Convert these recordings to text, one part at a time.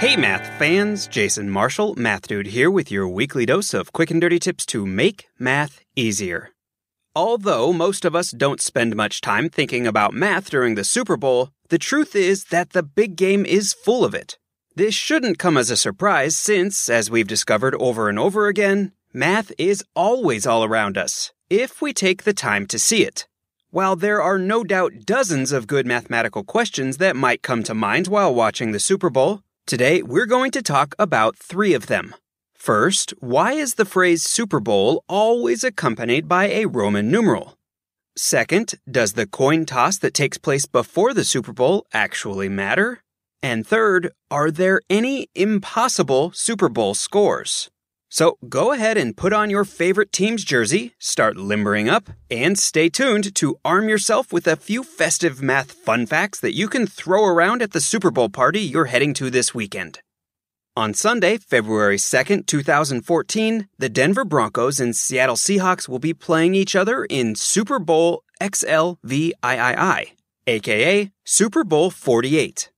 Hey, math fans! Jason Marshall, Math Dude here with your weekly dose of quick and dirty tips to make math easier. Although most of us don't spend much time thinking about math during the Super Bowl, the truth is that the big game is full of it. This shouldn't come as a surprise since, as we've discovered over and over again, math is always all around us, if we take the time to see it. While there are no doubt dozens of good mathematical questions that might come to mind while watching the Super Bowl, Today, we're going to talk about three of them. First, why is the phrase Super Bowl always accompanied by a Roman numeral? Second, does the coin toss that takes place before the Super Bowl actually matter? And third, are there any impossible Super Bowl scores? So go ahead and put on your favorite team's jersey, start limbering up, and stay tuned to arm yourself with a few festive math fun facts that you can throw around at the Super Bowl party you're heading to this weekend. On Sunday, February 2nd, 2014, the Denver Broncos and Seattle Seahawks will be playing each other in Super Bowl XLVIII, aka Super Bowl 48.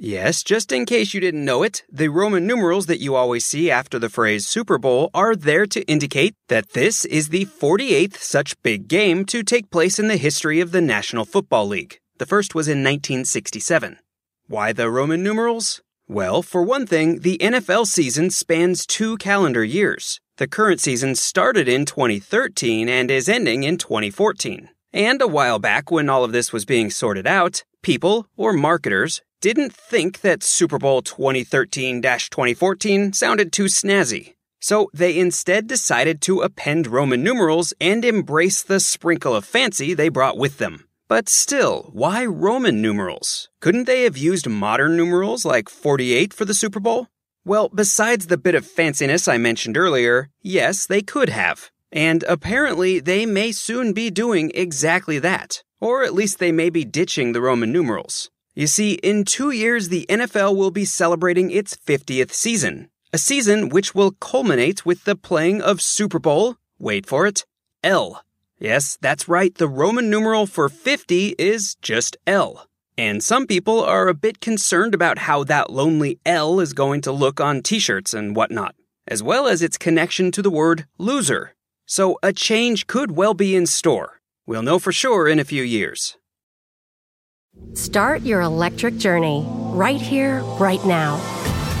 Yes, just in case you didn't know it, the Roman numerals that you always see after the phrase Super Bowl are there to indicate that this is the 48th such big game to take place in the history of the National Football League. The first was in 1967. Why the Roman numerals? Well, for one thing, the NFL season spans two calendar years. The current season started in 2013 and is ending in 2014. And a while back, when all of this was being sorted out, people, or marketers, didn't think that Super Bowl 2013 2014 sounded too snazzy. So they instead decided to append Roman numerals and embrace the sprinkle of fancy they brought with them. But still, why Roman numerals? Couldn't they have used modern numerals like 48 for the Super Bowl? Well, besides the bit of fanciness I mentioned earlier, yes, they could have. And apparently, they may soon be doing exactly that. Or at least they may be ditching the Roman numerals. You see, in two years, the NFL will be celebrating its 50th season, a season which will culminate with the playing of Super Bowl, wait for it, L. Yes, that's right, the Roman numeral for 50 is just L. And some people are a bit concerned about how that lonely L is going to look on t shirts and whatnot, as well as its connection to the word loser. So a change could well be in store. We'll know for sure in a few years. Start your electric journey right here, right now.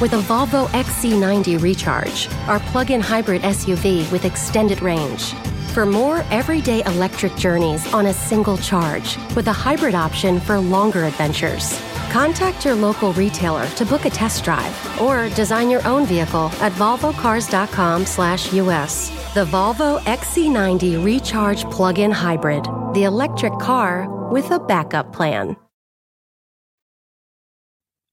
With a Volvo XC90 Recharge, our plug in hybrid SUV with extended range. For more everyday electric journeys on a single charge, with a hybrid option for longer adventures. Contact your local retailer to book a test drive or design your own vehicle at volvocars.com/us. The Volvo XC90 Recharge Plug-in Hybrid, the electric car with a backup plan.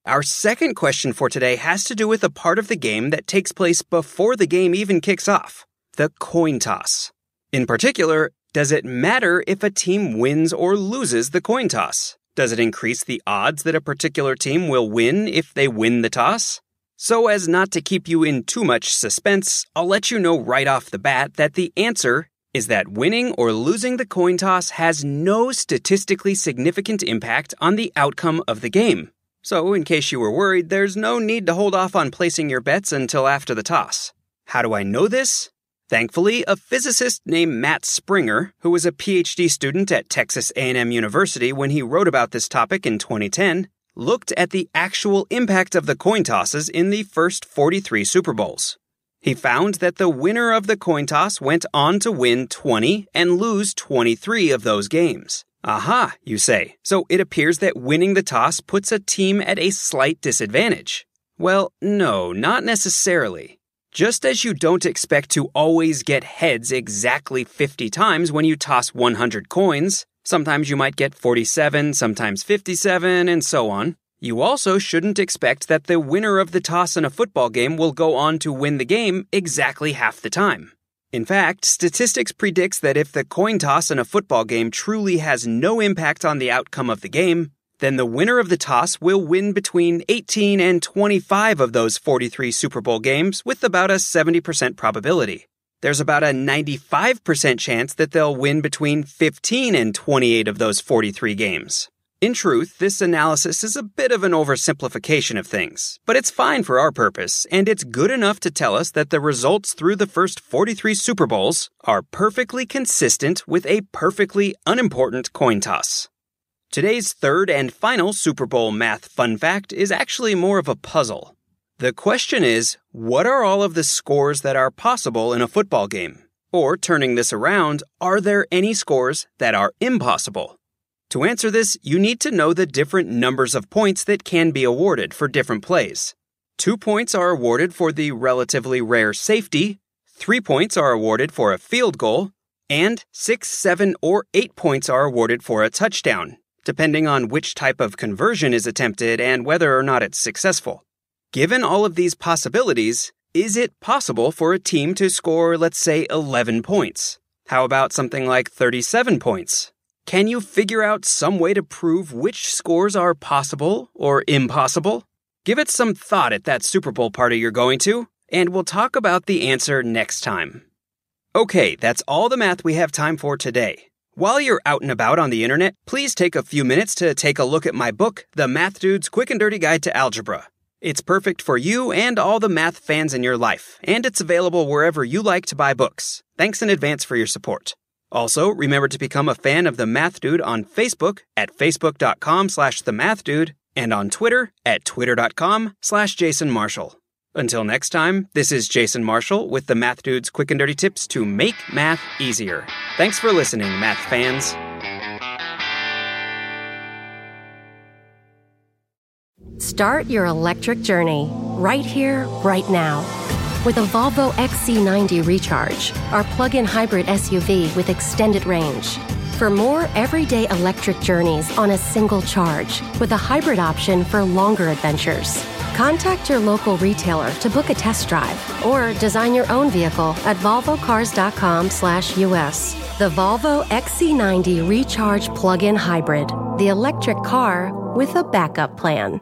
Our second question for today has to do with a part of the game that takes place before the game even kicks off the coin toss. In particular, does it matter if a team wins or loses the coin toss? Does it increase the odds that a particular team will win if they win the toss? So, as not to keep you in too much suspense, I'll let you know right off the bat that the answer is that winning or losing the coin toss has no statistically significant impact on the outcome of the game. So, in case you were worried, there's no need to hold off on placing your bets until after the toss. How do I know this? Thankfully, a physicist named Matt Springer, who was a PhD student at Texas A&M University when he wrote about this topic in 2010, looked at the actual impact of the coin tosses in the first 43 Super Bowls. He found that the winner of the coin toss went on to win 20 and lose 23 of those games. Aha, you say. So it appears that winning the toss puts a team at a slight disadvantage. Well, no, not necessarily. Just as you don't expect to always get heads exactly 50 times when you toss 100 coins, sometimes you might get 47, sometimes 57, and so on. You also shouldn't expect that the winner of the toss in a football game will go on to win the game exactly half the time. In fact, statistics predicts that if the coin toss in a football game truly has no impact on the outcome of the game, then the winner of the toss will win between 18 and 25 of those 43 Super Bowl games with about a 70% probability. There's about a 95% chance that they'll win between 15 and 28 of those 43 games. In truth, this analysis is a bit of an oversimplification of things, but it's fine for our purpose, and it's good enough to tell us that the results through the first 43 Super Bowls are perfectly consistent with a perfectly unimportant coin toss. Today's third and final Super Bowl math fun fact is actually more of a puzzle. The question is what are all of the scores that are possible in a football game? Or, turning this around, are there any scores that are impossible? To answer this, you need to know the different numbers of points that can be awarded for different plays. Two points are awarded for the relatively rare safety, three points are awarded for a field goal, and six, seven, or eight points are awarded for a touchdown, depending on which type of conversion is attempted and whether or not it's successful. Given all of these possibilities, is it possible for a team to score, let's say, 11 points? How about something like 37 points? Can you figure out some way to prove which scores are possible or impossible? Give it some thought at that Super Bowl party you're going to, and we'll talk about the answer next time. Okay, that's all the math we have time for today. While you're out and about on the internet, please take a few minutes to take a look at my book, The Math Dude's Quick and Dirty Guide to Algebra. It's perfect for you and all the math fans in your life, and it's available wherever you like to buy books. Thanks in advance for your support. Also, remember to become a fan of The Math Dude on Facebook at facebook.com slash themathdude and on Twitter at twitter.com slash Jason Marshall. Until next time, this is Jason Marshall with the Math Dude's quick and dirty tips to make math easier. Thanks for listening, math fans. Start your electric journey right here, right now. With a Volvo XC90 Recharge, our plug in hybrid SUV with extended range. For more everyday electric journeys on a single charge, with a hybrid option for longer adventures. Contact your local retailer to book a test drive or design your own vehicle at volvocars.com/us. The Volvo XC90 Recharge Plug-in Hybrid, the electric car with a backup plan.